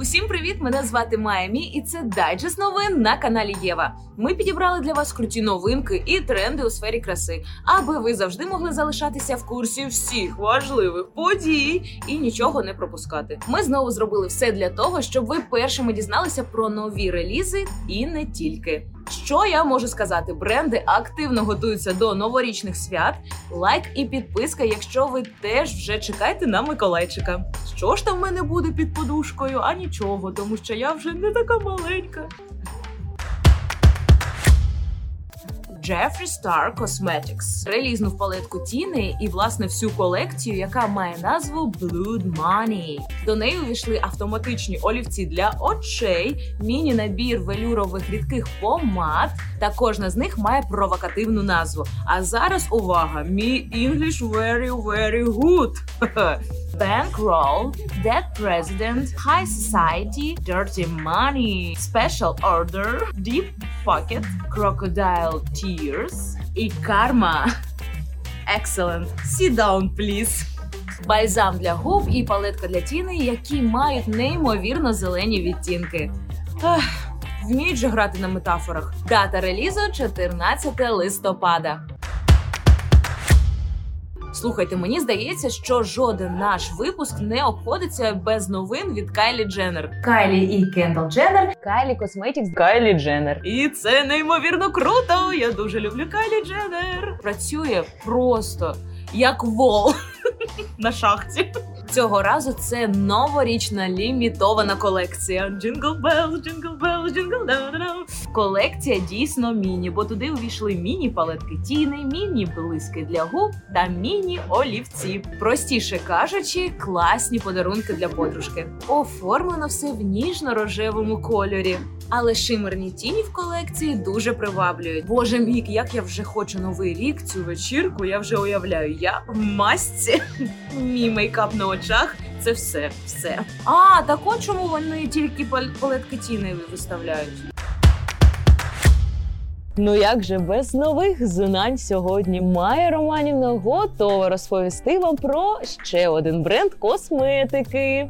Усім привіт! Мене звати Майамі, і це дайджест новин на каналі Єва. Ми підібрали для вас круті новинки і тренди у сфері краси, аби ви завжди могли залишатися в курсі всіх важливих подій і нічого не пропускати. Ми знову зробили все для того, щоб ви першими дізналися про нові релізи і не тільки. Що я можу сказати? Бренди активно готуються до новорічних свят. Лайк і підписка, якщо ви теж вже чекаєте на Миколайчика. Що ж там в мене буде під подушкою? А нічого, тому що я вже не така маленька. Jeffree Star Cosmetics релізнув палетку тіни і власне всю колекцію, яка має назву Blood Money. До неї увійшли автоматичні олівці для очей, міні-набір велюрових рідких помад. Та кожна з них має провокативну назву. А зараз увага! Мій English very very good! Bankroll, Dead President, High Society, Dirty Money, Special Order, Deep Pocket, Crocodile Tears і Karma. Excellent. Sit down, please. Бальзам для губ і палетка для тіни, які мають неймовірно зелені відтінки. Ах, вміють же грати на метафорах. Дата релізу 14 листопада. Слухайте, мені здається, що жоден наш випуск не обходиться без новин від Кайлі Дженнер. Кайлі і Кендал Дженнер. Кайлі Косметікс Кайлі Дженнер. І це неймовірно круто. Я дуже люблю Кайлі Дженнер. Працює просто як вол на шахті. Цього разу це новорічна лімітована колекція. Jingle bells, jingle bells, bells. Колекція дійсно міні, бо туди увійшли міні-палетки тіни, міні-блиски для губ та міні-олівці. Простіше кажучи, класні подарунки для подружки. Оформлено все в ніжно-рожевому кольорі. Але шимерні тіні в колекції дуже приваблюють. Боже мій, як я вже хочу новий рік, цю вечірку. Я вже уявляю. Я в масці, мій мейкап на очах. Це все, все. А так от чому вони тільки пал- палетки тіни виставляють? Ну як же без нових знань сьогодні Майя Романівна готова розповісти вам про ще один бренд косметики,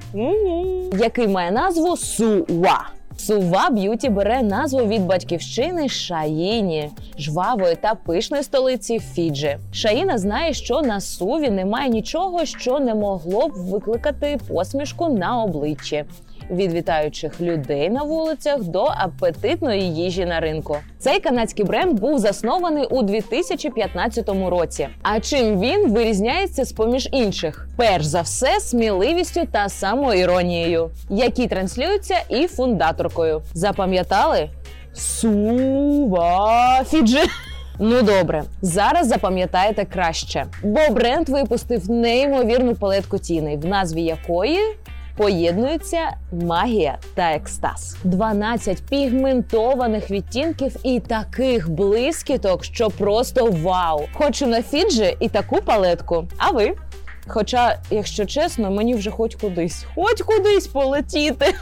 який має назву Suva. Suva Beauty бере назву від батьківщини Шаїні, жвавої та пишної столиці Фіджі. Шаїна знає, що на суві немає нічого, що не могло б викликати посмішку на обличчі. Від вітаючих людей на вулицях до апетитної їжі на ринку. Цей канадський бренд був заснований у 2015 році. А чим він вирізняється з поміж інших? Перш за все, сміливістю та самоіронією, які транслюються і фундаторкою. Запам'ятали? Сува Фіджи. Ну добре, зараз запам'ятаєте краще, бо бренд випустив неймовірну палетку тіни, в назві якої поєднуються магія та екстаз. 12 пігментованих відтінків і таких блискіток, що просто вау! Хочу на Фіджі і таку палетку. А ви? Хоча, якщо чесно, мені вже хоч кудись, хоч кудись полетіти.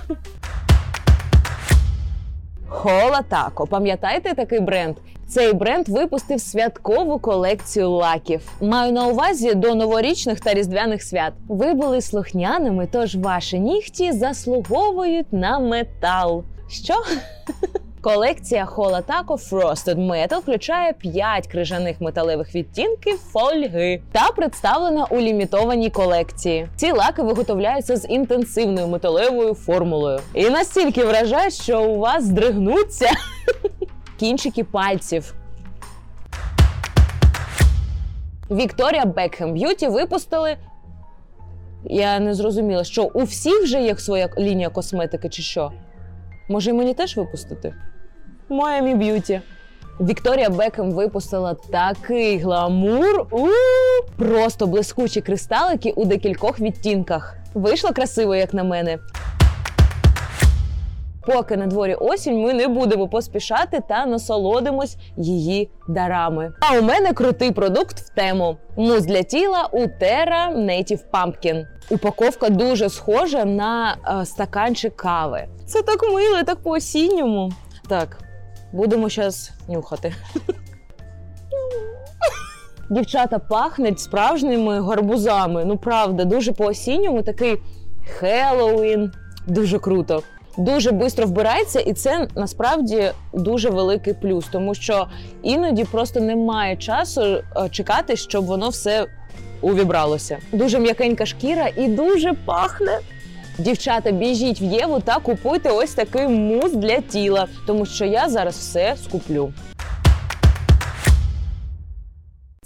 Холатако, пам'ятаєте такий бренд? Цей бренд випустив святкову колекцію лаків. Маю на увазі до новорічних та різдвяних свят. Ви були слухняними, тож ваші нігті заслуговують на метал. Що? Колекція Холатако Frosted Metal включає 5 крижаних металевих відтінків фольги та представлена у лімітованій колекції. Ці лаки виготовляються з інтенсивною металевою формулою і настільки вражають, що у вас здригнуться кінчики пальців. Victoria Beckham Beauty випустили. Я не зрозуміла, що у всіх вже є своя лінія косметики, чи що? Може, і мені теж випустити? Майамі Beauty. Вікторія Бекхем випустила такий гламур. у Просто блискучі кристалики у декількох відтінках. Вийшло красиво, як на мене. Поки на дворі осінь, ми не будемо поспішати та насолодимось її дарами. А у мене крутий продукт в тему: мус для тіла Utera Native Pumpkin. Упаковка дуже схожа на е, стаканчик кави. Це так мило, так по осінньому. Так, будемо зараз нюхати. Дівчата пахнуть справжніми гарбузами. Ну правда, дуже по осінньому такий Хеллоуін. Дуже круто. Дуже швидко вбирається, і це насправді дуже великий плюс, тому що іноді просто немає часу е, чекати, щоб воно все увібралося. Дуже м'якенька шкіра і дуже пахне. Дівчата, біжіть в Єву та купуйте ось такий мус для тіла, тому що я зараз все скуплю.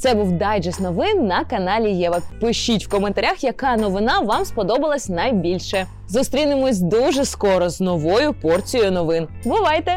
Це був дайджест новин на каналі Єва. Пишіть в коментарях, яка новина вам сподобалась найбільше. Зустрінемось дуже скоро з новою порцією новин. Бувайте!